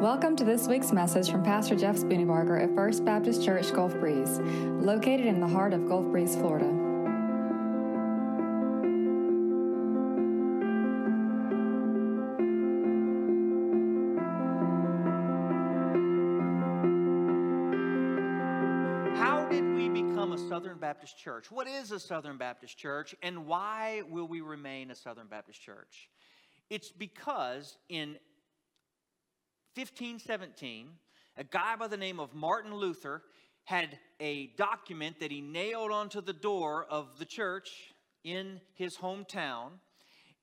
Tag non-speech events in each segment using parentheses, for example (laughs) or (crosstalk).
Welcome to this week's message from Pastor Jeff Spooneybarger at First Baptist Church Gulf Breeze, located in the heart of Gulf Breeze, Florida. How did we become a Southern Baptist church? What is a Southern Baptist church, and why will we remain a Southern Baptist church? It's because in 1517, a guy by the name of Martin Luther had a document that he nailed onto the door of the church in his hometown.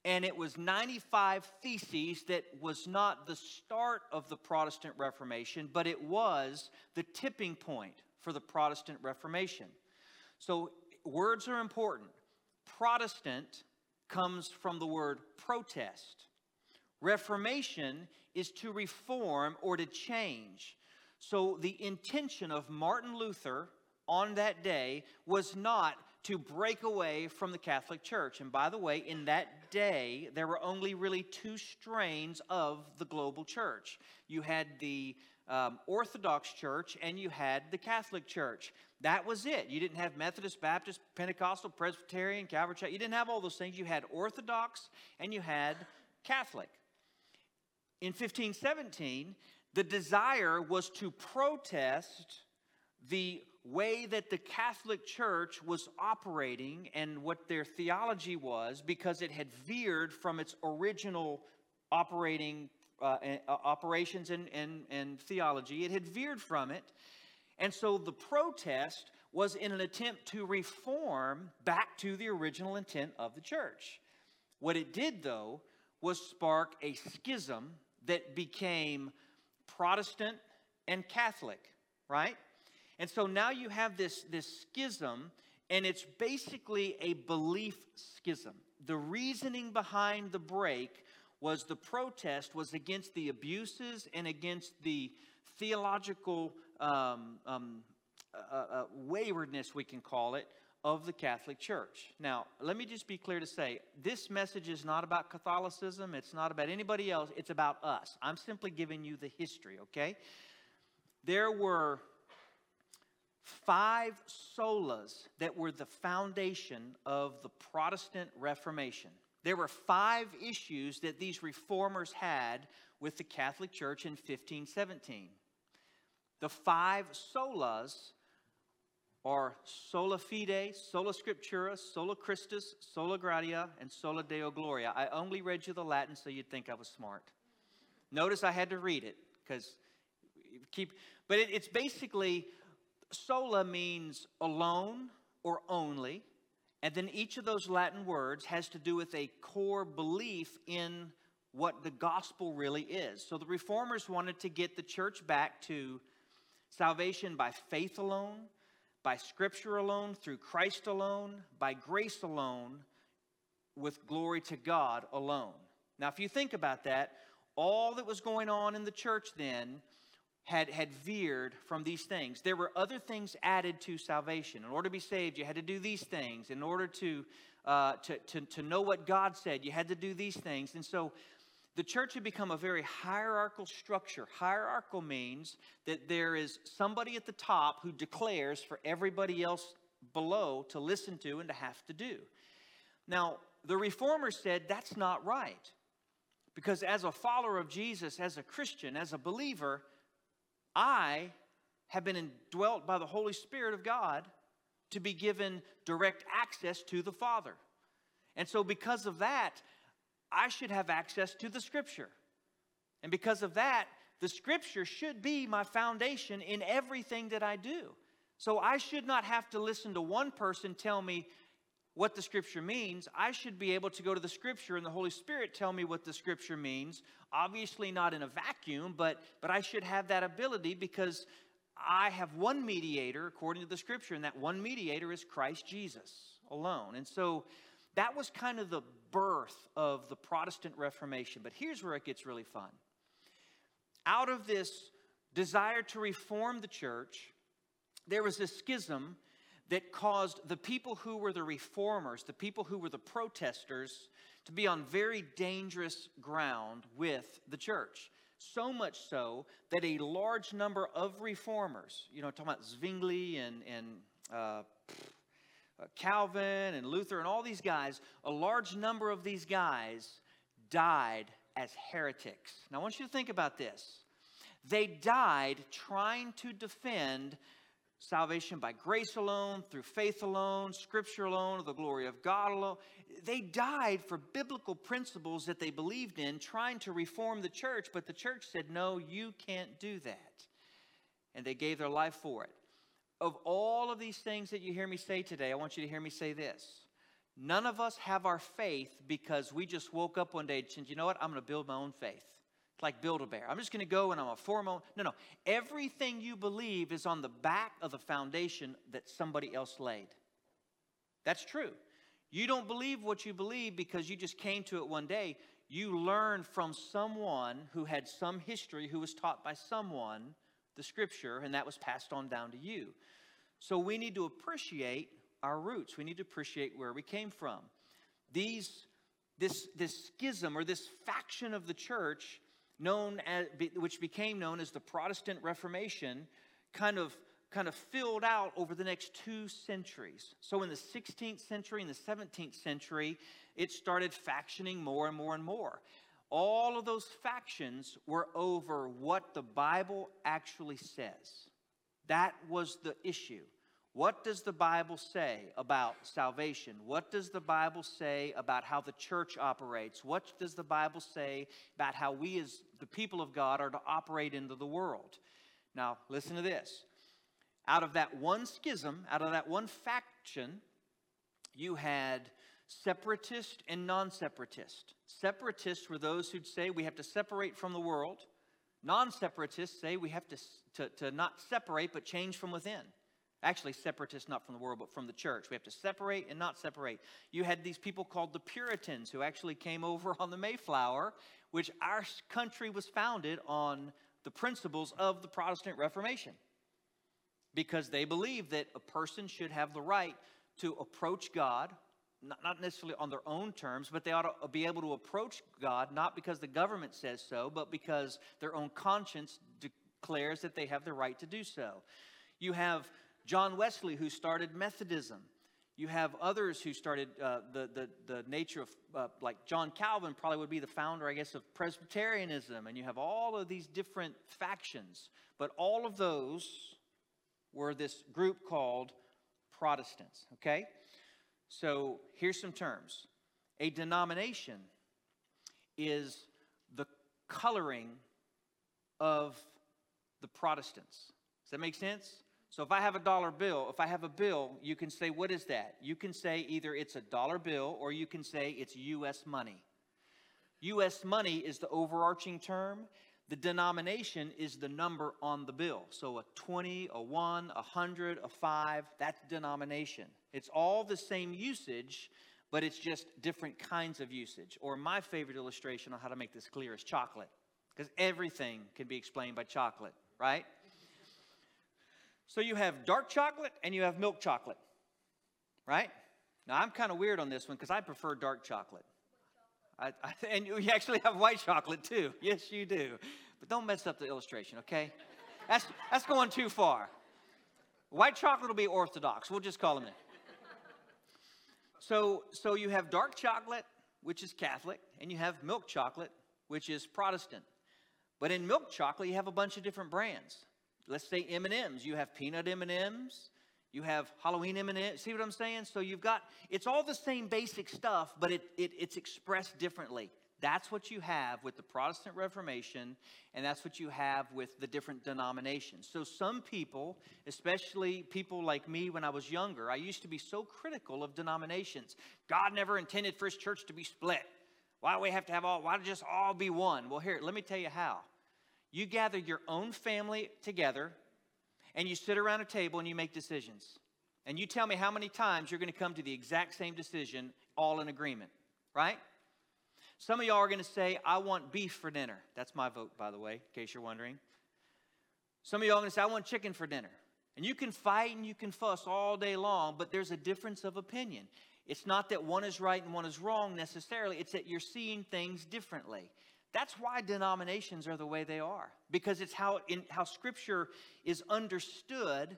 And it was 95 Theses that was not the start of the Protestant Reformation, but it was the tipping point for the Protestant Reformation. So, words are important. Protestant comes from the word protest. Reformation is to reform or to change. So the intention of Martin Luther on that day was not to break away from the Catholic Church. And by the way, in that day, there were only really two strains of the global church. You had the um, Orthodox Church and you had the Catholic Church. That was it. You didn't have Methodist, Baptist, Pentecostal, Presbyterian, Calvary. You didn't have all those things. You had Orthodox and you had Catholic. In 1517, the desire was to protest the way that the Catholic Church was operating and what their theology was because it had veered from its original operating uh, operations and, and, and theology. It had veered from it. And so the protest was in an attempt to reform back to the original intent of the church. What it did, though, was spark a schism that became Protestant and Catholic, right? And so now you have this, this schism, and it's basically a belief schism. The reasoning behind the break was the protest was against the abuses and against the theological um, um, uh, uh, waywardness, we can call it, of the Catholic Church. Now, let me just be clear to say this message is not about Catholicism, it's not about anybody else, it's about us. I'm simply giving you the history, okay? There were five solas that were the foundation of the Protestant Reformation. There were five issues that these reformers had with the Catholic Church in 1517. The five solas are sola fide, sola scriptura, sola Christus, sola gratia, and sola deo gloria. I only read you the Latin so you'd think I was smart. Notice I had to read it because keep, but it, it's basically sola means alone or only, and then each of those Latin words has to do with a core belief in what the gospel really is. So the reformers wanted to get the church back to salvation by faith alone by Scripture alone, through Christ alone, by grace alone, with glory to God alone. Now, if you think about that, all that was going on in the church then had, had veered from these things. There were other things added to salvation. In order to be saved, you had to do these things. In order to, uh, to, to, to know what God said, you had to do these things. And so the church had become a very hierarchical structure. Hierarchical means that there is somebody at the top who declares for everybody else below to listen to and to have to do. Now, the reformers said that's not right. Because as a follower of Jesus, as a Christian, as a believer, I have been indwelt by the Holy Spirit of God to be given direct access to the Father. And so, because of that, I should have access to the Scripture. And because of that, the Scripture should be my foundation in everything that I do. So I should not have to listen to one person tell me what the Scripture means. I should be able to go to the Scripture and the Holy Spirit tell me what the Scripture means. Obviously, not in a vacuum, but, but I should have that ability because I have one mediator according to the Scripture, and that one mediator is Christ Jesus alone. And so that was kind of the birth of the Protestant Reformation. But here's where it gets really fun. Out of this desire to reform the church, there was a schism that caused the people who were the reformers, the people who were the protesters, to be on very dangerous ground with the church. So much so that a large number of reformers, you know, talking about Zwingli and, and uh, Uh, Calvin and Luther and all these guys, a large number of these guys died as heretics. Now, I want you to think about this. They died trying to defend salvation by grace alone, through faith alone, scripture alone, the glory of God alone. They died for biblical principles that they believed in, trying to reform the church, but the church said, No, you can't do that. And they gave their life for it. Of all of these things that you hear me say today, I want you to hear me say this. None of us have our faith because we just woke up one day and said, you know what, I'm going to build my own faith. It's like build a bear. I'm just going to go and I'm a form. No, no. Everything you believe is on the back of the foundation that somebody else laid. That's true. You don't believe what you believe because you just came to it one day. You learned from someone who had some history, who was taught by someone the scripture, and that was passed on down to you. So we need to appreciate our roots. We need to appreciate where we came from. These, this, this schism or this faction of the church known as, which became known as the Protestant Reformation, kind of kind of filled out over the next two centuries. So in the 16th century and the 17th century, it started factioning more and more and more. All of those factions were over what the Bible actually says. That was the issue. What does the Bible say about salvation? What does the Bible say about how the church operates? What does the Bible say about how we, as the people of God, are to operate into the world? Now, listen to this. Out of that one schism, out of that one faction, you had separatist and non separatist. Separatists were those who'd say we have to separate from the world. Non separatists say we have to, to, to not separate but change from within. Actually, separatists, not from the world, but from the church. We have to separate and not separate. You had these people called the Puritans who actually came over on the Mayflower, which our country was founded on the principles of the Protestant Reformation. Because they believed that a person should have the right to approach God, not necessarily on their own terms, but they ought to be able to approach God not because the government says so, but because their own conscience declares that they have the right to do so. You have John Wesley, who started Methodism. You have others who started uh, the, the, the nature of, uh, like John Calvin, probably would be the founder, I guess, of Presbyterianism. And you have all of these different factions. But all of those were this group called Protestants, okay? So here's some terms a denomination is the coloring of the Protestants. Does that make sense? So if I have a dollar bill, if I have a bill, you can say, what is that? You can say either it's a dollar bill or you can say it's U.S. money. U.S. money is the overarching term. The denomination is the number on the bill. So a 20, a 1, a 100, a 5, that's denomination. It's all the same usage, but it's just different kinds of usage. Or my favorite illustration on how to make this clear is chocolate, because everything can be explained by chocolate, right? So you have dark chocolate and you have milk chocolate, right? Now I'm kind of weird on this one because I prefer dark chocolate. I, I, (laughs) and you actually have white chocolate too. (laughs) Yes, you do. But don't mess up the illustration, okay? That's, that's going too far. White chocolate will be orthodox. We'll just call them it. So, so you have dark chocolate, which is Catholic, and you have milk chocolate, which is Protestant. But in milk chocolate, you have a bunch of different brands let's say M&Ms. You have peanut M&Ms. You have Halloween M&Ms. See what I'm saying? So you've got, it's all the same basic stuff, but it, it, it's expressed differently. That's what you have with the Protestant Reformation, and that's what you have with the different denominations. So, some people, especially people like me when I was younger, I used to be so critical of denominations. God never intended for his church to be split. Why do we have to have all, why just all be one? Well, here, let me tell you how. You gather your own family together and you sit around a table and you make decisions. And you tell me how many times you're going to come to the exact same decision, all in agreement, right? Some of y'all are going to say, I want beef for dinner. That's my vote, by the way, in case you're wondering. Some of y'all are going to say, I want chicken for dinner. And you can fight and you can fuss all day long, but there's a difference of opinion. It's not that one is right and one is wrong necessarily, it's that you're seeing things differently. That's why denominations are the way they are, because it's how, in, how Scripture is understood.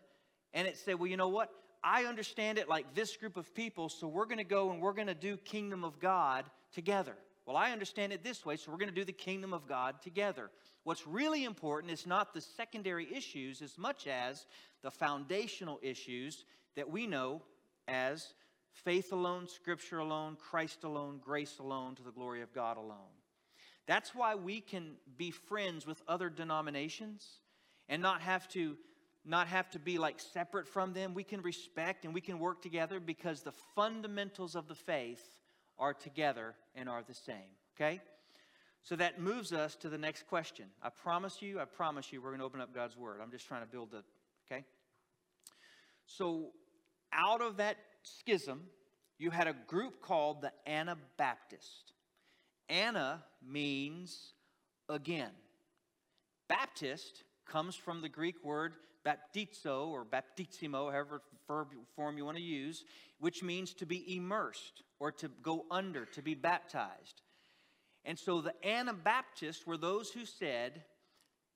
And it said, well, you know what? I understand it like this group of people, so we're going to go and we're going to do kingdom of God together. Well, I understand it this way, so we're going to do the kingdom of God together. What's really important is not the secondary issues as much as the foundational issues that we know as faith alone, scripture alone, Christ alone, grace alone, to the glory of God alone. That's why we can be friends with other denominations and not have to not have to be like separate from them. We can respect and we can work together because the fundamentals of the faith are together and are the same. Okay? So that moves us to the next question. I promise you, I promise you, we're going to open up God's Word. I'm just trying to build the, okay? So out of that schism, you had a group called the Anabaptist. Anna means again. Baptist comes from the Greek word baptizo or baptissimo, however form you want to use, which means to be immersed or to go under, to be baptized. And so the Anabaptists were those who said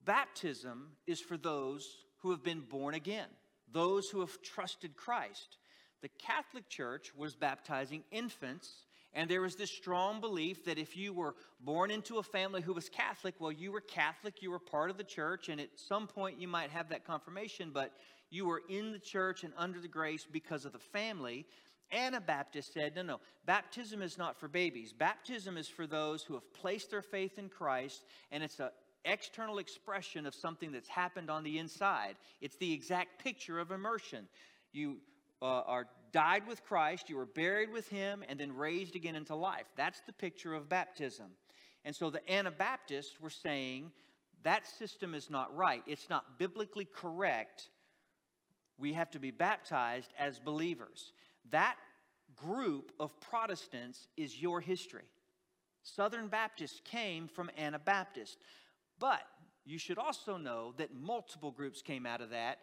baptism is for those who have been born again, those who have trusted Christ. The Catholic Church was baptizing infants and there was this strong belief that if you were born into a family who was Catholic, well, you were Catholic, you were part of the church, and at some point you might have that confirmation, but you were in the church and under the grace because of the family. Anabaptists said, no, no, baptism is not for babies. Baptism is for those who have placed their faith in Christ, and it's an external expression of something that's happened on the inside. It's the exact picture of immersion. You uh, are died with Christ, you were buried with him, and then raised again into life. That's the picture of baptism. And so the Anabaptists were saying that system is not right. It's not biblically correct. We have to be baptized as believers. That group of Protestants is your history. Southern Baptists came from Anabaptist. But you should also know that multiple groups came out of that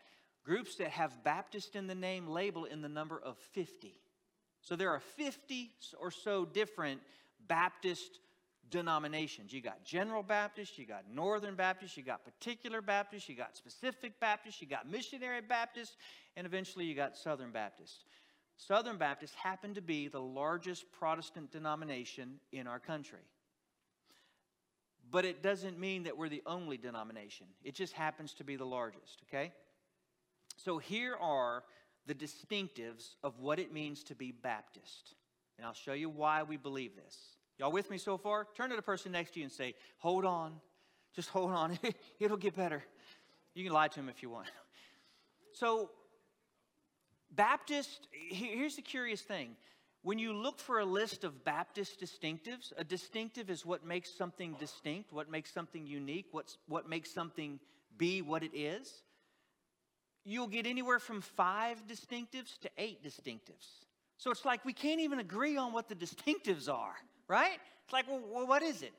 Groups that have Baptist in the name label in the number of 50. So there are 50 or so different Baptist denominations. You got General Baptist, you got Northern Baptist, you got Particular Baptist, you got Specific Baptist, you got Missionary Baptist, and eventually you got Southern Baptist. Southern Baptist happened to be the largest Protestant denomination in our country. But it doesn't mean that we're the only denomination. It just happens to be the largest, okay? So here are the distinctives of what it means to be Baptist. And I'll show you why we believe this. Y'all with me so far? Turn to the person next to you and say, Hold on. Just hold on. (laughs) It'll get better. You can lie to him if you want. So, Baptist, here's the curious thing. When you look for a list of Baptist distinctives, a distinctive is what makes something distinct, what makes something unique, what's, what makes something be what it is you'll get anywhere from five distinctives to eight distinctives. So it's like we can't even agree on what the distinctives are, right? It's like, well, what is it?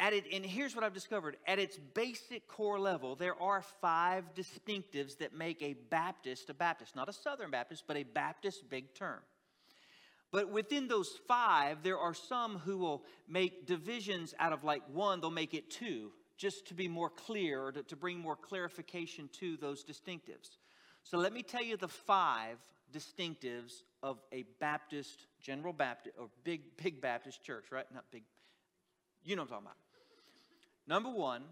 At it, and here's what I've discovered. At its basic core level, there are five distinctives that make a Baptist a Baptist. Not a Southern Baptist, but a Baptist big term. But within those five, there are some who will make divisions out of like one, they'll make it two just to be more clear or to, to bring more clarification to those distinctives. So let me tell you the five distinctives of a Baptist, General Baptist, or big, big Baptist church, right? Not big. You know what I'm talking about. Number one,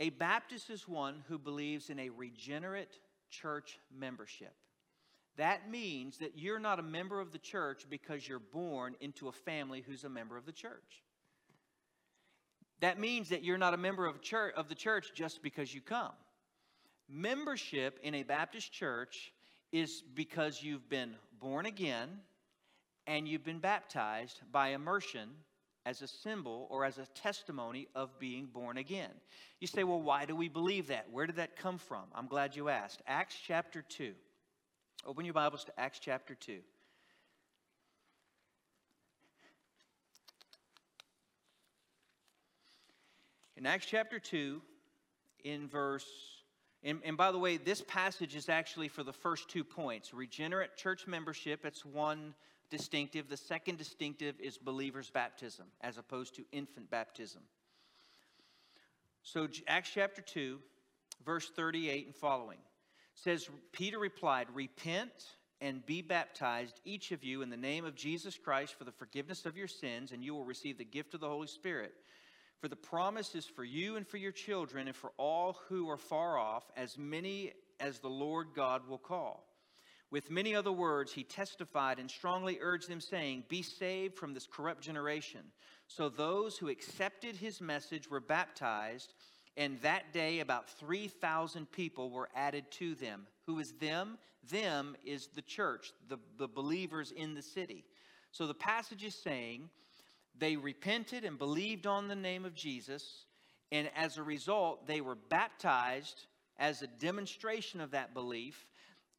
a Baptist is one who believes in a regenerate church membership. That means that you're not a member of the church because you're born into a family who's a member of the church. That means that you're not a member of, church, of the church just because you come. Membership in a Baptist church is because you've been born again and you've been baptized by immersion as a symbol or as a testimony of being born again. You say, well, why do we believe that? Where did that come from? I'm glad you asked. Acts chapter 2. Open your Bibles to Acts chapter 2. In Acts chapter 2, in verse, and, and, by the way, this passage is actually for the first two points regenerate church membership, it's one distinctive. The second distinctive is believer's baptism, as opposed to infant baptism. So, Acts chapter 2, verse 38 and following says, Peter replied, Repent and be baptized, each of you, in the name of Jesus Christ for the forgiveness of your sins, and you will receive the gift of the Holy Spirit. For the promise is for you and for your children, and for all who are far off, as many as the Lord God will call. With many other words, he testified and strongly urged them, saying, Be saved from this corrupt generation. So those who accepted his message were baptized, and that day about 3,000 people were added to them. Who is them? Them is the church, the, the believers in the city. So the passage is saying they repented and believed on the name of Jesus, and as a result, they were baptized as a demonstration of that belief.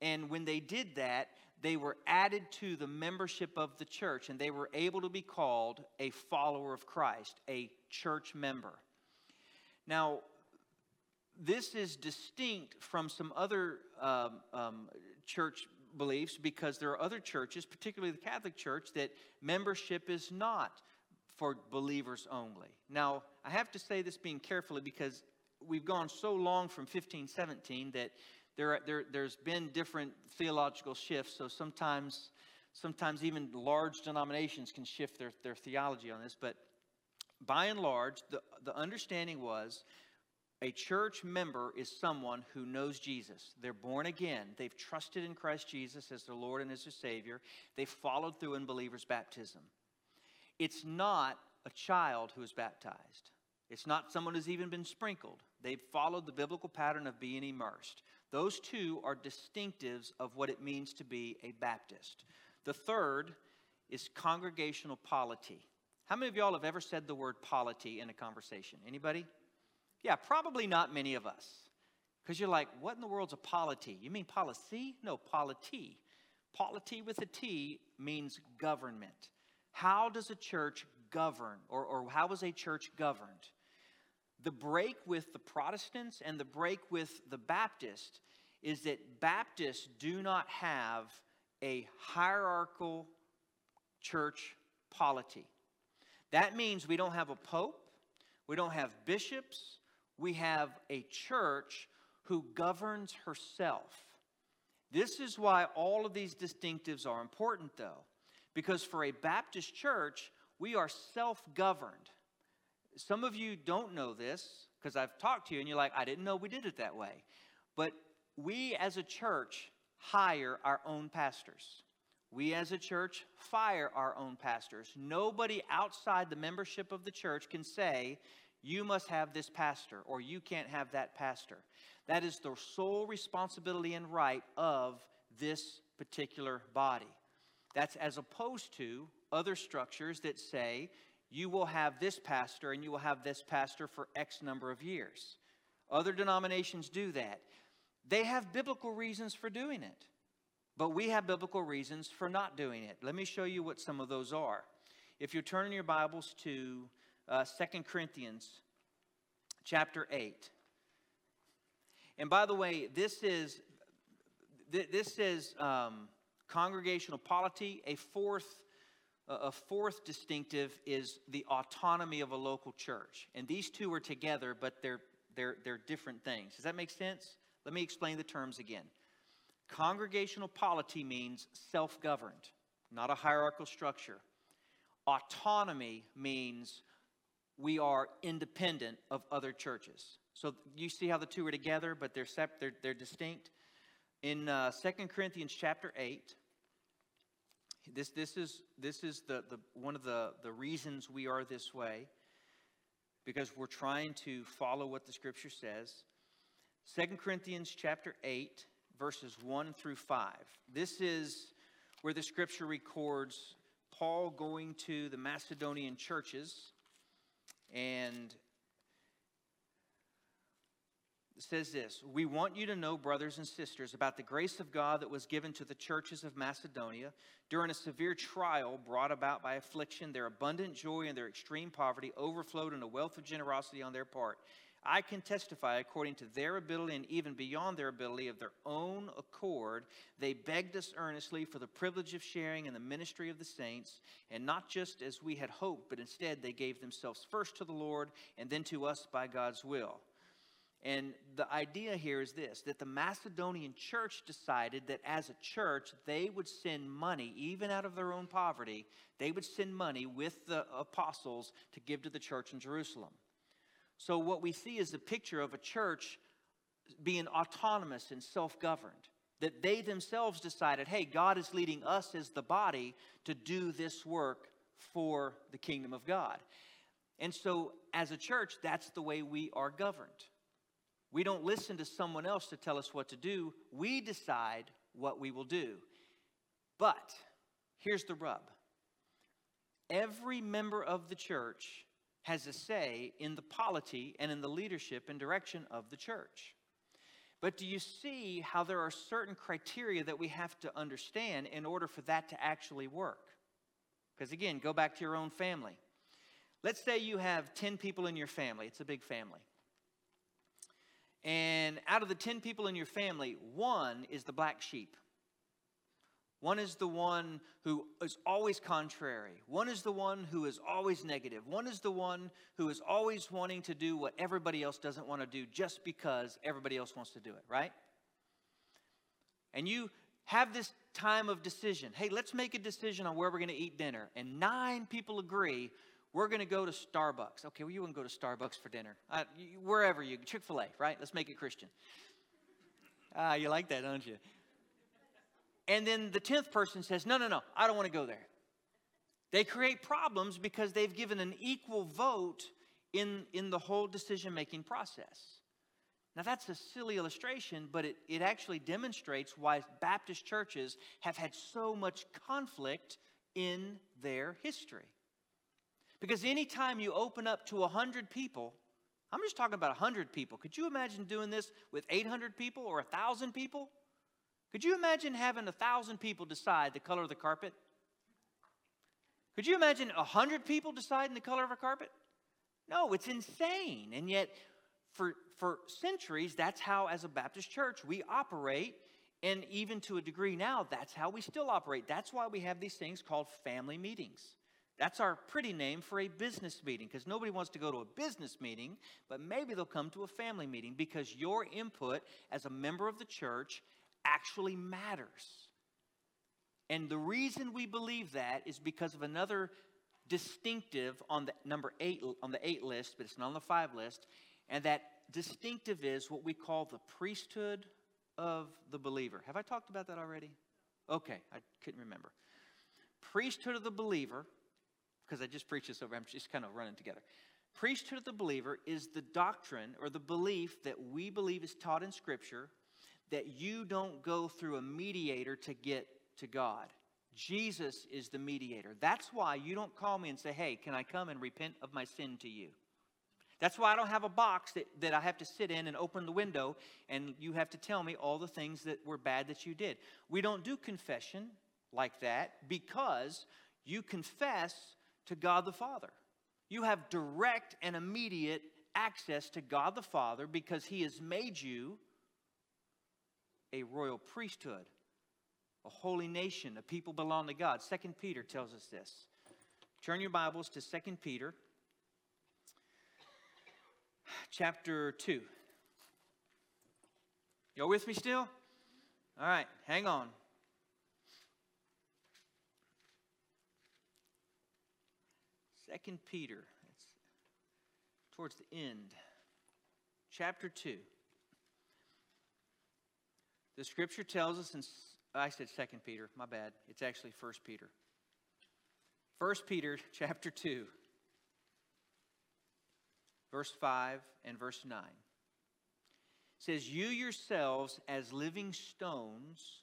And when they did that, they were added to the membership of the church and they were able to be called a follower of Christ, a church member. Now, this is distinct from some other um, um, church beliefs because there are other churches, particularly the Catholic Church, that membership is not for believers only. Now, I have to say this being carefully because we've gone so long from 1517 that there, there, there's been different theological shifts, so sometimes, sometimes even large denominations can shift their, their theology on this. But by and large, the, the understanding was a church member is someone who knows Jesus. They're born again. They've trusted in Christ Jesus as their Lord and as their Savior. They've followed through in believers' baptism. It's not a child who is baptized. It's not someone who's even been sprinkled. They've followed the biblical pattern of being immersed. Those two are distinctives of what it means to be a Baptist. The third is congregational polity. How many of y'all have ever said the word polity in a conversation? Anybody? Yeah, probably not many of us. Because you're like, what in the world's a polity? You mean policy? No, polity. Polity with a T means government. How does a church govern, or, or how is a church governed? The break with the Protestants and the break with the Baptists is that Baptists do not have a hierarchical church polity. That means we don't have a pope, we don't have bishops, we have a church who governs herself. This is why all of these distinctives are important, though, because for a Baptist church, we are self governed. Some of you don't know this because I've talked to you and you're like, I didn't know we did it that way. But we as a church hire our own pastors. We as a church fire our own pastors. Nobody outside the membership of the church can say, you must have this pastor or you can't have that pastor. That is the sole responsibility and right of this particular body. That's as opposed to other structures that say you will have this pastor and you will have this pastor for X number of years. Other denominations do that. They have biblical reasons for doing it, but we have biblical reasons for not doing it. Let me show you what some of those are. If you're turning your Bibles to uh, 2 Corinthians chapter 8. And by the way, this is, this is um, congregational polity. A fourth a fourth distinctive is the autonomy of a local church. And these two are together, but they're, they're, they're different things. Does that make sense? Let me explain the terms again. Congregational polity means self governed, not a hierarchical structure. Autonomy means we are independent of other churches. So you see how the two are together, but they're, sep- they're, they're distinct? In uh, 2 Corinthians chapter 8, this, this is, this is the, the, one of the, the reasons we are this way, because we're trying to follow what the scripture says. 2 Corinthians chapter 8, verses 1 through 5. This is where the scripture records Paul going to the Macedonian churches and says this We want you to know, brothers and sisters, about the grace of God that was given to the churches of Macedonia. During a severe trial brought about by affliction, their abundant joy and their extreme poverty overflowed in a wealth of generosity on their part. I can testify, according to their ability and even beyond their ability, of their own accord, they begged us earnestly for the privilege of sharing in the ministry of the saints, and not just as we had hoped, but instead they gave themselves first to the Lord and then to us by God's will. And the idea here is this that the Macedonian church decided that as a church, they would send money, even out of their own poverty, they would send money with the apostles to give to the church in Jerusalem. So, what we see is a picture of a church being autonomous and self governed. That they themselves decided, hey, God is leading us as the body to do this work for the kingdom of God. And so, as a church, that's the way we are governed. We don't listen to someone else to tell us what to do, we decide what we will do. But here's the rub every member of the church has a say in the polity and in the leadership and direction of the church. But do you see how there are certain criteria that we have to understand in order for that to actually work? Because again, go back to your own family. Let's say you have 10 people in your family, it's a big family. And out of the 10 people in your family, one is the black sheep. One is the one who is always contrary. One is the one who is always negative. One is the one who is always wanting to do what everybody else doesn't want to do just because everybody else wants to do it, right? And you have this time of decision. Hey, let's make a decision on where we're going to eat dinner. And nine people agree we're going to go to Starbucks. Okay, well, you wouldn't go to Starbucks for dinner. Uh, you, wherever you, Chick fil A, right? Let's make it Christian. Ah, you like that, don't you? And then the 10th person says, no, no, no, I don't want to go there. They create problems because they've given an equal vote in, in the whole decision making process. Now, that's a silly illustration, but it, it actually demonstrates why Baptist churches have had so much conflict in their history. Because anytime you open up to 100 people, I'm just talking about 100 people. Could you imagine doing this with 800 people or 1,000 people? Could you imagine having 1,000 people decide the color of the carpet? Could you imagine 100 people deciding the color of a carpet? No, it's insane. And yet, for, for centuries, that's how, as a Baptist church, we operate. And even to a degree now, that's how we still operate. That's why we have these things called family meetings. That's our pretty name for a business meeting because nobody wants to go to a business meeting, but maybe they'll come to a family meeting because your input as a member of the church actually matters. And the reason we believe that is because of another distinctive on the number eight on the eight list, but it's not on the five list. And that distinctive is what we call the priesthood of the believer. Have I talked about that already? Okay, I couldn't remember. Priesthood of the believer because I just preached this over, I'm just kind of running together. Priesthood of the believer is the doctrine or the belief that we believe is taught in Scripture that you don't go through a mediator to get to God. Jesus is the mediator. That's why you don't call me and say, Hey, can I come and repent of my sin to you? That's why I don't have a box that, that I have to sit in and open the window and you have to tell me all the things that were bad that you did. We don't do confession like that because you confess to God the Father. You have direct and immediate access to God the Father because He has made you a royal priesthood, a holy nation, a people belong to God. Second Peter tells us this. Turn your Bibles to Second Peter chapter 2. Y'all with me still? All right, hang on. Second Peter, it's towards the end, chapter 2. The scripture tells us, and I said Second Peter, my bad. It's actually First Peter. First Peter (laughs) chapter 2, verse 5 and verse 9 says, You yourselves, as living stones,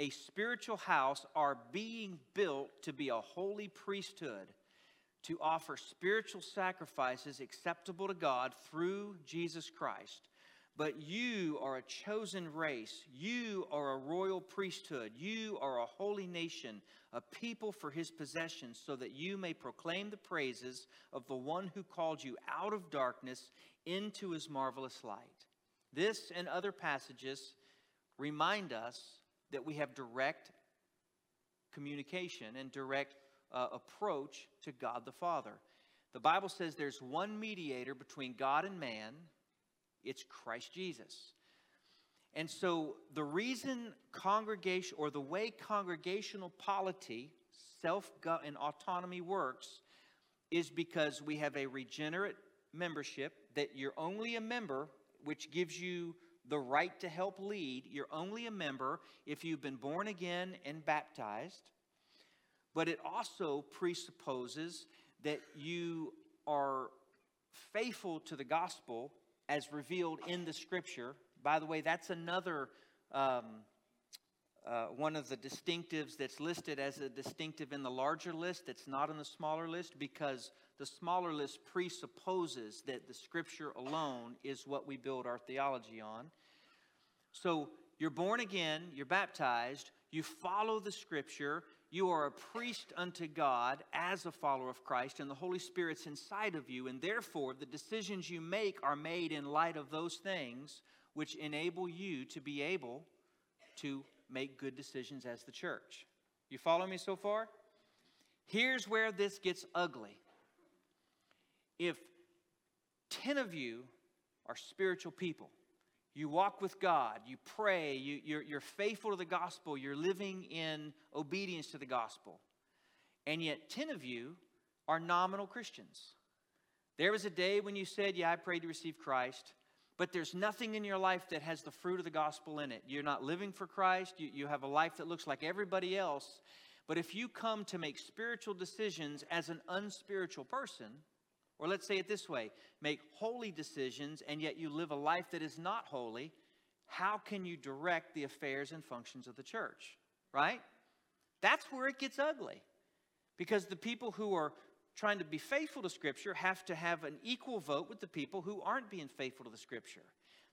a spiritual house, are being built to be a holy priesthood to offer spiritual sacrifices acceptable to God through Jesus Christ. But you are a chosen race. You are a royal priesthood. You are a holy nation, a people for his possession, so that you may proclaim the praises of the one who called you out of darkness into his marvelous light. This and other passages remind us that we have direct communication and direct uh, approach to God the Father. The Bible says there's one mediator between God and man, it's Christ Jesus. And so the reason congregation or the way congregational polity, self and autonomy works is because we have a regenerate membership that you're only a member, which gives you the right to help lead. You're only a member if you've been born again and baptized. But it also presupposes that you are faithful to the gospel as revealed in the scripture by the way, that's another um, uh, one of the distinctives that's listed as a distinctive in the larger list that's not in the smaller list because the smaller list presupposes that the scripture alone is what we build our theology on. So you're born again, you're baptized, you follow the scripture, you are a priest unto God as a follower of Christ, and the Holy Spirit's inside of you, and therefore the decisions you make are made in light of those things which enable you to be able to make good decisions as the church. You follow me so far? Here's where this gets ugly. If 10 of you are spiritual people, you walk with God, you pray, you, you're, you're faithful to the gospel, you're living in obedience to the gospel, and yet 10 of you are nominal Christians. There was a day when you said, Yeah, I prayed to receive Christ but there's nothing in your life that has the fruit of the gospel in it. You're not living for Christ, you, you have a life that looks like everybody else. But if you come to make spiritual decisions as an unspiritual person, or let's say it this way make holy decisions and yet you live a life that is not holy, how can you direct the affairs and functions of the church? Right? That's where it gets ugly. Because the people who are trying to be faithful to Scripture have to have an equal vote with the people who aren't being faithful to the Scripture.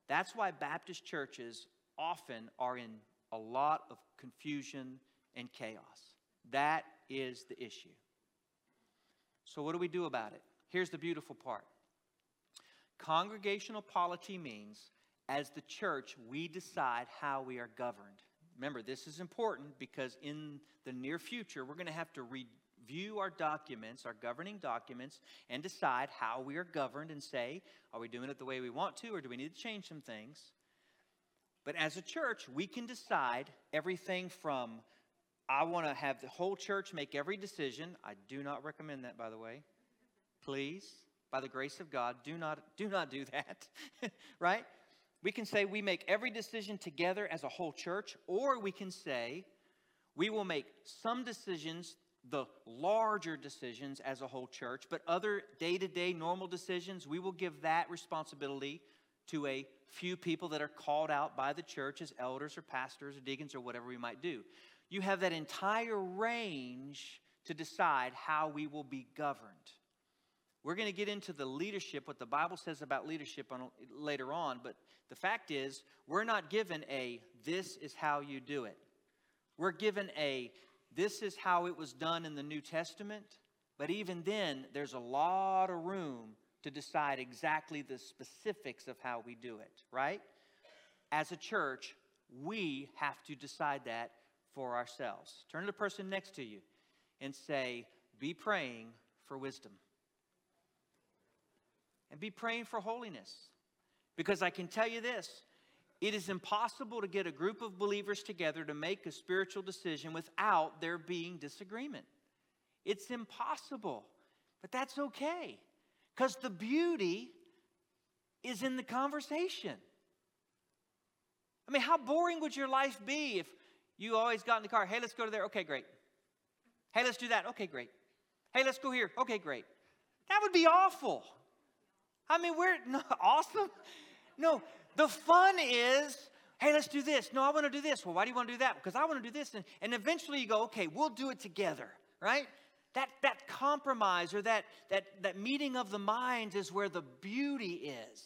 That's why Baptist churches often are in a lot of confusion and chaos. That is the issue. So, what do we do about it? Here's the beautiful part Congregational polity means as the church, we decide how we are governed. Remember, this is important because in the near future, we're going to have to read view our documents, our governing documents, and decide how we are governed and say, are we doing it the way we want to, or do we need to change some things? But as a church, we can decide everything from I want to have the whole church make every decision. I do not recommend that, by the way. Please, by the grace of God, do not do not do that. (laughs) right? We can say we make every decision together as a whole church, or we can say we will make some decisions the larger decisions as a whole church, but other day to day normal decisions, we will give that responsibility to a few people that are called out by the church as elders or pastors or deacons or whatever we might do. You have that entire range to decide how we will be governed. We're going to get into the leadership, what the Bible says about leadership on, later on, but the fact is, we're not given a this is how you do it. We're given a this is how it was done in the New Testament, but even then, there's a lot of room to decide exactly the specifics of how we do it, right? As a church, we have to decide that for ourselves. Turn to the person next to you and say, Be praying for wisdom. And be praying for holiness. Because I can tell you this it is impossible to get a group of believers together to make a spiritual decision without there being disagreement. It's impossible, but that's okay because the beauty is in the conversation. I mean, how boring would your life be if you always got in the car? Hey, let's go to there. Okay, great. Hey, let's do that. Okay, great. Hey, let's go here. Okay, great. That would be awful. I mean, we're (laughs) not awesome. No, the fun is, hey, let's do this. No, I want to do this. Well, why do you want to do that? Because I want to do this. And, and eventually you go, okay, we'll do it together, right? That, that compromise or that, that, that meeting of the minds is where the beauty is.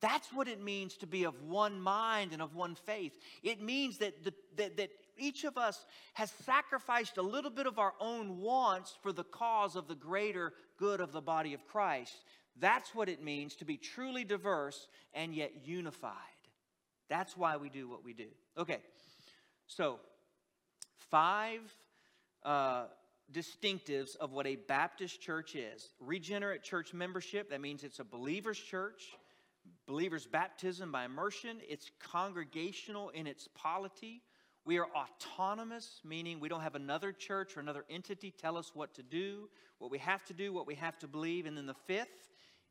That's what it means to be of one mind and of one faith. It means that, the, that, that each of us has sacrificed a little bit of our own wants for the cause of the greater good of the body of Christ. That's what it means to be truly diverse and yet unified. That's why we do what we do. Okay, so five uh, distinctives of what a Baptist church is regenerate church membership, that means it's a believer's church. believers' baptism by immersion, it's congregational in its polity. We are autonomous, meaning we don't have another church or another entity tell us what to do, what we have to do, what we have to believe. And then the fifth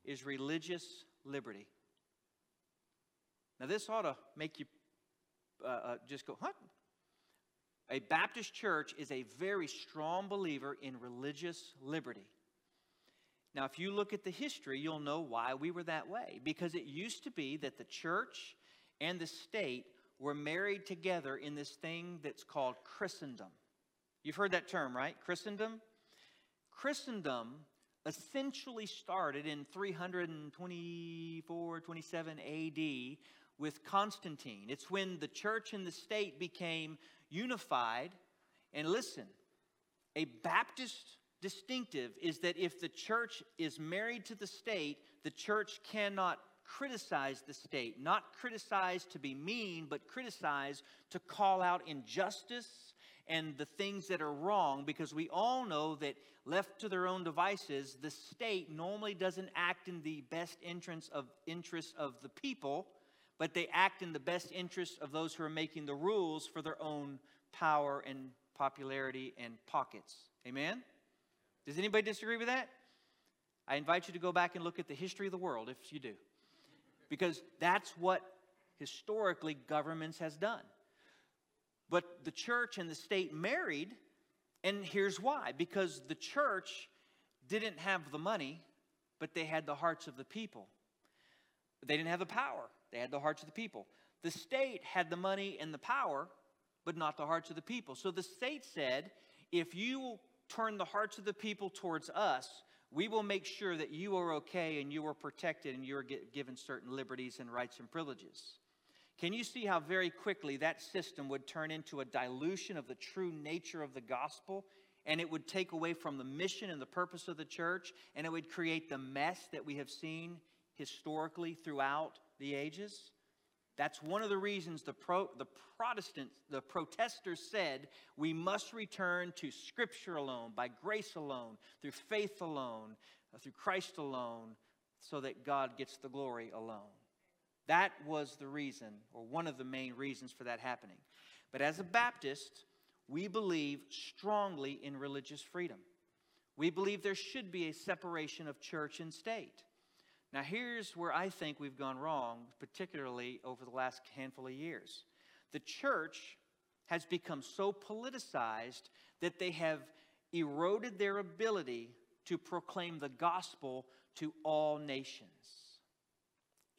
is religious liberty. Now, this ought to make you uh, uh, just go, huh? A Baptist church is a very strong believer in religious liberty. Now, if you look at the history, you'll know why we were that way. Because it used to be that the church and the state were married together in this thing that's called Christendom. You've heard that term, right? Christendom? Christendom essentially started in 324, 27 AD with Constantine. It's when the church and the state became unified. And listen, a Baptist distinctive is that if the church is married to the state, the church cannot criticize the state, not criticize to be mean, but criticize to call out injustice and the things that are wrong because we all know that left to their own devices the state normally doesn't act in the best interest of interests of the people but they act in the best interest of those who are making the rules for their own power and popularity and pockets amen does anybody disagree with that? I invite you to go back and look at the history of the world if you do. Because that's what historically governments has done. But the church and the state married, and here's why. Because the church didn't have the money, but they had the hearts of the people. They didn't have the power, they had the hearts of the people. The state had the money and the power, but not the hearts of the people. So the state said, if you turn the hearts of the people towards us, we will make sure that you are okay and you are protected and you are given certain liberties and rights and privileges. Can you see how very quickly that system would turn into a dilution of the true nature of the gospel? And it would take away from the mission and the purpose of the church, and it would create the mess that we have seen historically throughout the ages? That's one of the reasons the, pro, the Protestants, the protesters said we must return to Scripture alone, by grace alone, through faith alone, uh, through Christ alone, so that God gets the glory alone. That was the reason, or one of the main reasons for that happening. But as a Baptist, we believe strongly in religious freedom. We believe there should be a separation of church and state. Now, here's where I think we've gone wrong, particularly over the last handful of years. The church has become so politicized that they have eroded their ability to proclaim the gospel to all nations.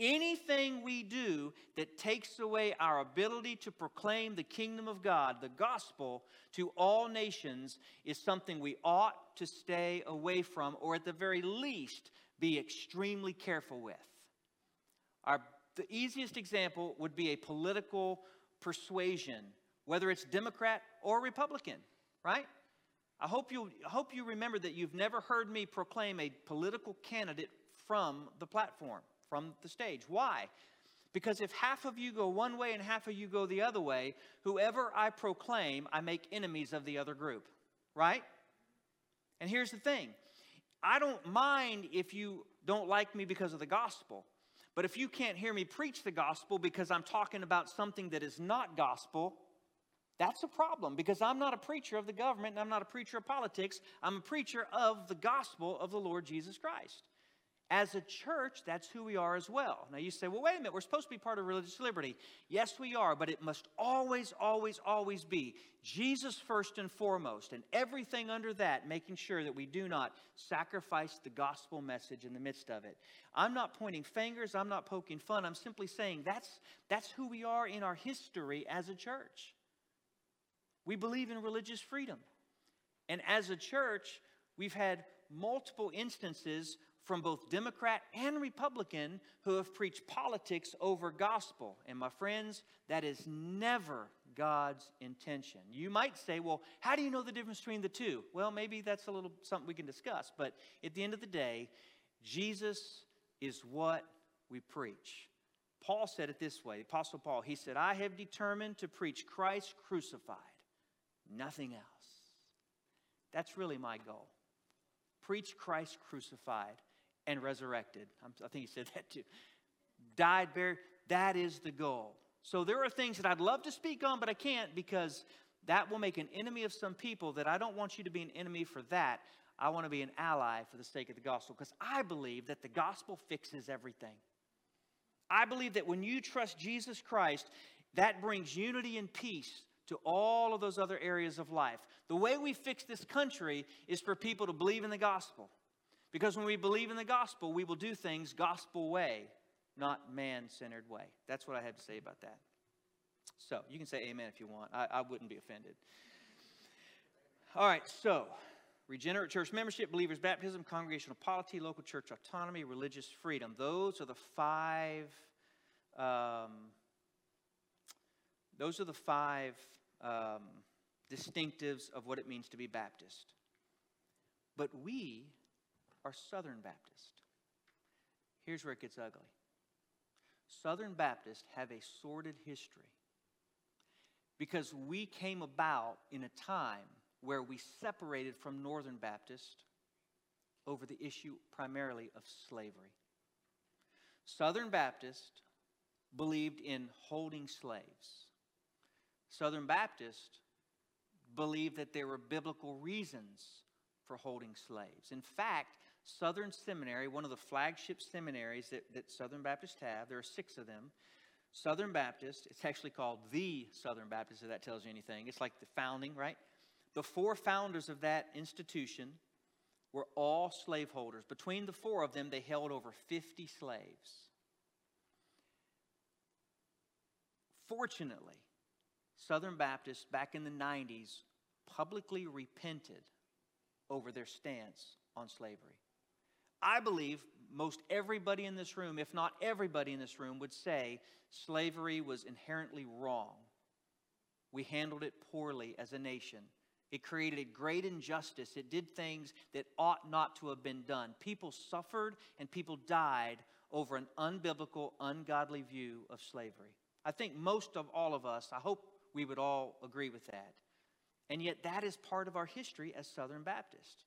Anything we do that takes away our ability to proclaim the kingdom of God, the gospel, to all nations is something we ought to stay away from, or at the very least, be extremely careful with. Our, the easiest example would be a political persuasion, whether it's Democrat or Republican, right? I hope you, I hope you remember that you've never heard me proclaim a political candidate from the platform, from the stage. Why? Because if half of you go one way and half of you go the other way, whoever I proclaim, I make enemies of the other group, right? And here's the thing I don't mind if you don't like me because of the gospel. But if you can't hear me preach the gospel because I'm talking about something that is not gospel, that's a problem because I'm not a preacher of the government and I'm not a preacher of politics. I'm a preacher of the gospel of the Lord Jesus Christ. As a church, that's who we are as well. Now you say, well, wait a minute, we're supposed to be part of religious liberty. Yes, we are, but it must always, always, always be Jesus first and foremost, and everything under that, making sure that we do not sacrifice the gospel message in the midst of it. I'm not pointing fingers, I'm not poking fun, I'm simply saying that's, that's who we are in our history as a church. We believe in religious freedom. And as a church, we've had multiple instances from both Democrat and Republican who have preached politics over gospel. And my friends, that is never God's intention. You might say, well, how do you know the difference between the two? Well, maybe that's a little something we can discuss. But at the end of the day, Jesus is what we preach. Paul said it this way Apostle Paul, he said, I have determined to preach Christ crucified, nothing else. That's really my goal. Preach Christ crucified and resurrected. I think he said (laughs) that too. died, buried. That is the goal. So there are things that I'd love to speak on, but I can't because that will make an enemy of some people that I don't want you to be an enemy for that. I want to be an ally for the sake of the gospel because I believe that the gospel fixes everything. I believe that when you trust Jesus Christ, that brings unity and peace to all of those other areas of life. The way we fix this country is for people to believe in the gospel. Because when we believe in the gospel, we will do things gospel way, not man centered way. That's what I have to say about that. So you can say amen if you want. I, I wouldn't be offended. All right, so regenerate church membership, believers' baptism, congregational polity, local church autonomy, religious freedom. Those are the five. Um, those are the five um, distinctives of what it means to be Baptist. But we are Southern Baptist. Here's where it gets ugly Southern Baptists have a sordid history because we came about in a time where we separated from Northern Baptist over the issue primarily of slavery. Southern Baptist believed in holding slaves. Southern Baptist believed that there were biblical reasons for holding slaves. In fact, Southern Seminary, one of the flagship seminaries that, that Southern Baptists have, there are six of them. Southern Baptist, it's actually called the Southern Baptist, if that tells you anything. It's like the founding, right? The four founders of that institution were all slaveholders. Between the four of them, they held over 50 slaves. Fortunately, Southern Baptists back in the 90s publicly repented over their stance on slavery. I believe most everybody in this room, if not everybody in this room, would say slavery was inherently wrong. We handled it poorly as a nation. It created great injustice. It did things that ought not to have been done. People suffered and people died over an unbiblical, ungodly view of slavery. I think most of all of us, I hope we would all agree with that. And yet, that is part of our history as Southern Baptist.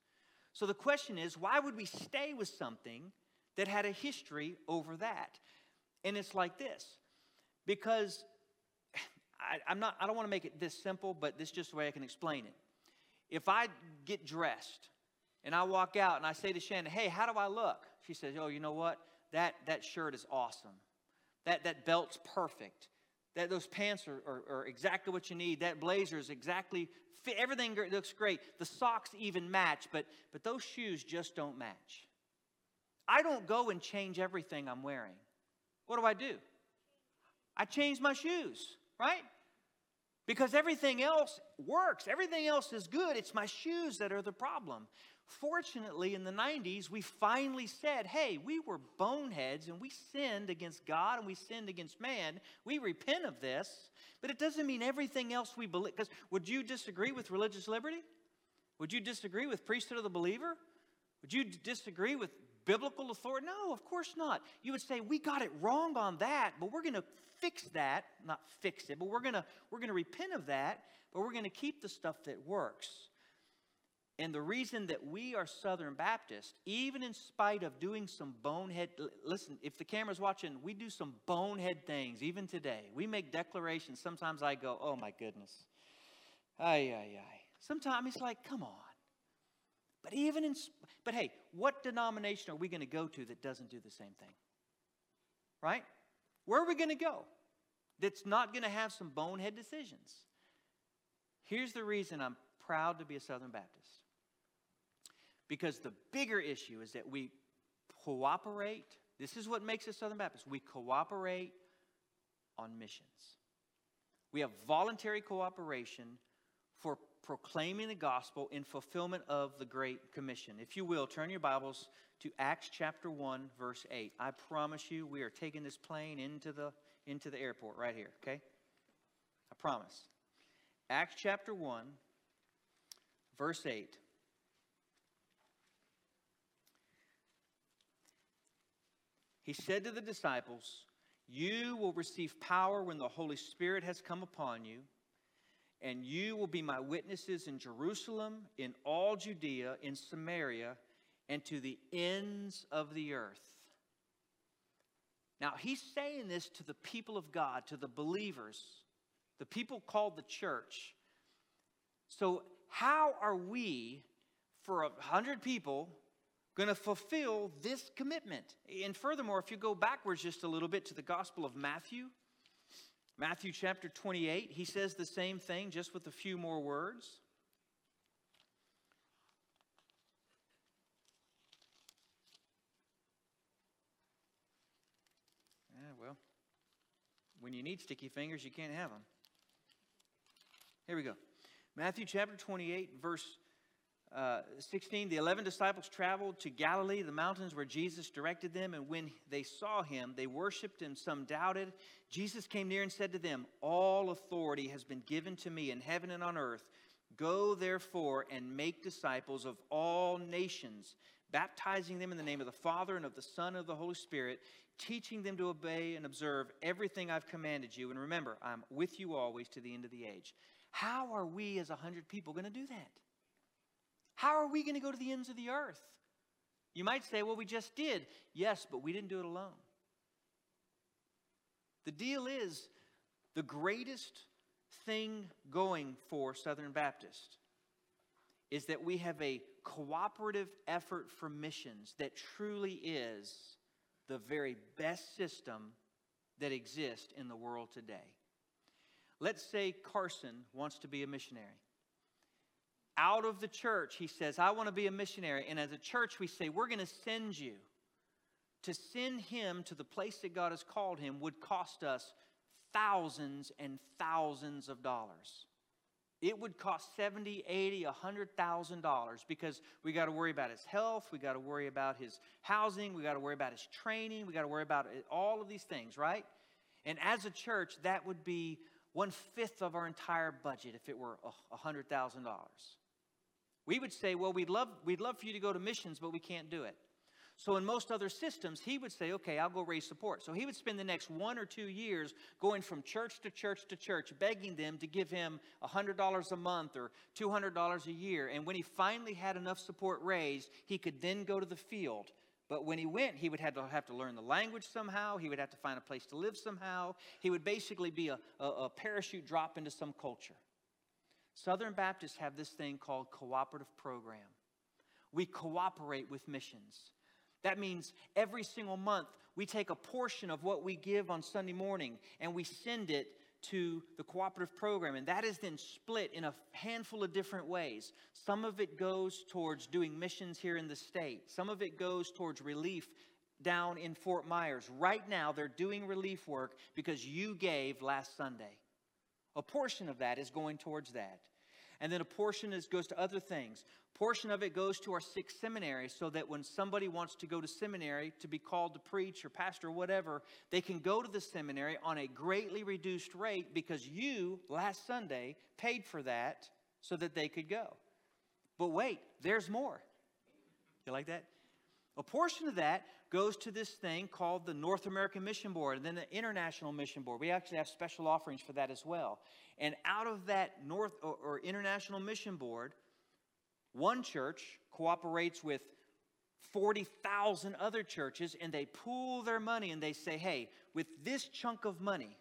So the question is why would we stay with something that had a history over that? And it's like this because I, am not, I don't want to make it this simple, but this is just the way I can explain it. If I get dressed and I walk out and I say to Shannon, hey, how do I look? She says, oh, you know what? That, that shirt is awesome. That, that belt's perfect. That those pants are, are, are exactly what you need. That blazer is exactly fit. Everything looks great. The socks even match, but, but those shoes just don't match. I don't go and change everything I'm wearing. What do I do? I change my shoes, right? Because everything else works, everything else is good. It's my shoes that are the problem. Fortunately, in the 90s, we finally said, hey, we were boneheads and we sinned against God and we sinned against man. We repent of this, but it doesn't mean everything else we believe. Because would you disagree with religious liberty? Would you disagree with priesthood of the believer? Would you disagree with biblical authority? No, of course not. You would say, we got it wrong on that, but we're going to fix that. Not fix it, but we're going to we're going to repent of that, but we're going to keep the stuff that works. And the reason that we are Southern Baptist, even in spite of doing some bonehead, listen, if the camera's watching, we do some bonehead things, even today. We make declarations. Sometimes I go, oh my goodness. Ay, ay, ay. Sometimes it's like, come on. But even in, but hey, what denomination are we going to go to that doesn't do the same thing? Right? Where are we going to go that's not going to have some bonehead decisions? Here's the reason I'm proud to be a Southern Baptist. Because the bigger issue is that we cooperate. This is what makes us Southern Baptists. We cooperate on missions. We have voluntary cooperation for proclaiming the gospel in fulfillment of the Great Commission. If you will, turn your Bibles to Acts chapter 1, verse 8. I promise you, we are taking this plane into the, into the airport right here, okay? I promise. Acts chapter 1, verse 8. He said to the disciples, You will receive power when the Holy Spirit has come upon you, and you will be my witnesses in Jerusalem, in all Judea, in Samaria, and to the ends of the earth. Now, he's saying this to the people of God, to the believers, the people called the church. So, how are we, for a hundred people, going to fulfill this commitment? And furthermore, if you go backwards just a little bit to the Gospel of Matthew, Matthew chapter 28, he says the same thing just with a few more words. Eh, well, when you need sticky fingers, you can't have them. Here we go. Matthew chapter 28, verse uh, 16. The eleven disciples traveled to Galilee, the mountains where Jesus directed them, and when they saw him, they worshiped him. Some doubted. Jesus came near and said to them, All authority has been given to me in heaven and on earth. Go therefore and make disciples of all nations, baptizing them in the name of the Father and of the Son and of the Holy Spirit, teaching them to obey and observe everything I've commanded you. And remember, I'm with you always to the end of the age. How are we as a hundred people going to do that? How are we going to go to the ends of the earth? You might say, well, we just did. Yes, but we didn't do it alone. The deal is the greatest thing going for Southern Baptist is that we have a cooperative effort for missions that truly is the very best system that exists in the world today. Let's say Carson wants to be a missionary. Out of the church, he says, I want to be a missionary. And as a church, we say, we're going to send you. To send him to the place that God has called him would cost us thousands and thousands of dollars it would cost 70 80 100000 dollars because we got to worry about his health we got to worry about his housing we got to worry about his training we got to worry about all of these things right and as a church that would be one fifth of our entire budget if it were $100000 we would say well we'd love, we'd love for you to go to missions but we can't do it so, in most other systems, he would say, okay, I'll go raise support. So, he would spend the next one or two years going from church to church to church, begging them to give him $100 a month or $200 a year. And when he finally had enough support raised, he could then go to the field. But when he went, he would have to, have to learn the language somehow. He would have to find a place to live somehow. He would basically be a, a, a parachute drop into some culture. Southern Baptists have this thing called cooperative program. We cooperate with missions. That means every single month we take a portion of what we give on Sunday morning and we send it to the cooperative program. And that is then split in a handful of different ways. Some of it goes towards doing missions here in the state, some of it goes towards relief down in Fort Myers. Right now, they're doing relief work because you gave last Sunday. A portion of that is going towards that. And then a portion is, goes to other things portion of it goes to our six seminaries so that when somebody wants to go to seminary to be called to preach or pastor or whatever, they can go to the seminary on a greatly reduced rate because you, last Sunday, paid for that so that they could go. But wait, there's more. You like that? A portion of that goes to this thing called the North American Mission Board and then the International Mission Board. We actually have special offerings for that as well. And out of that North or, or International Mission Board, one church cooperates with 40,000 other churches and they pool their money and they say, hey, with this chunk of money,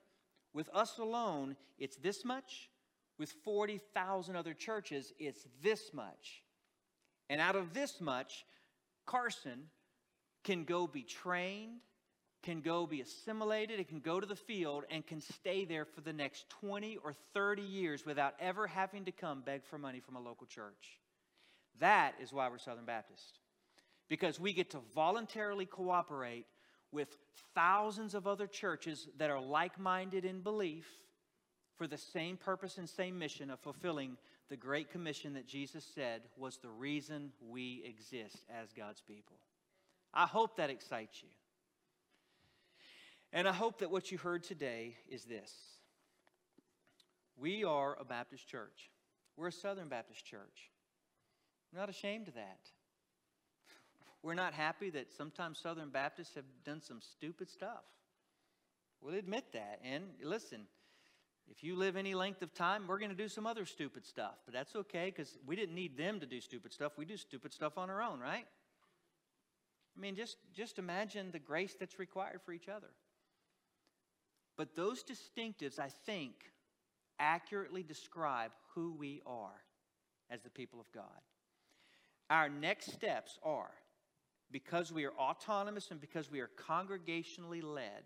with us alone, it's this much. With 40,000 other churches, it's this much. And out of this much, Carson can go be trained, can go be assimilated, it can go to the field and can stay there for the next 20 or 30 years without ever having to come beg for money from a local church. That is why we're Southern Baptist. Because we get to voluntarily cooperate with thousands of other churches that are like minded in belief for the same purpose and same mission of fulfilling the Great Commission that Jesus said was the reason we exist as God's people. I hope that excites you. And I hope that what you heard today is this we are a Baptist church, we're a Southern Baptist church. We're not ashamed of that. We're not happy that sometimes Southern Baptists have done some stupid stuff. We'll admit that. And listen, if you live any length of time, we're going to do some other stupid stuff. But that's okay because we didn't need them to do stupid stuff. We do stupid stuff on our own, right? I mean, just, just imagine the grace that's required for each other. But those distinctives, I think, accurately describe who we are as the people of God. Our next steps are because we are autonomous and because we are congregationally led,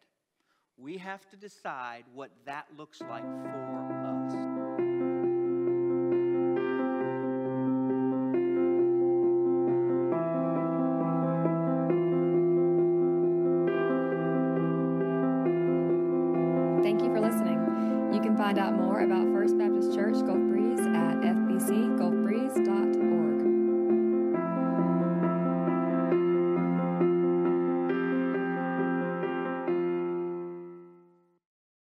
we have to decide what that looks like for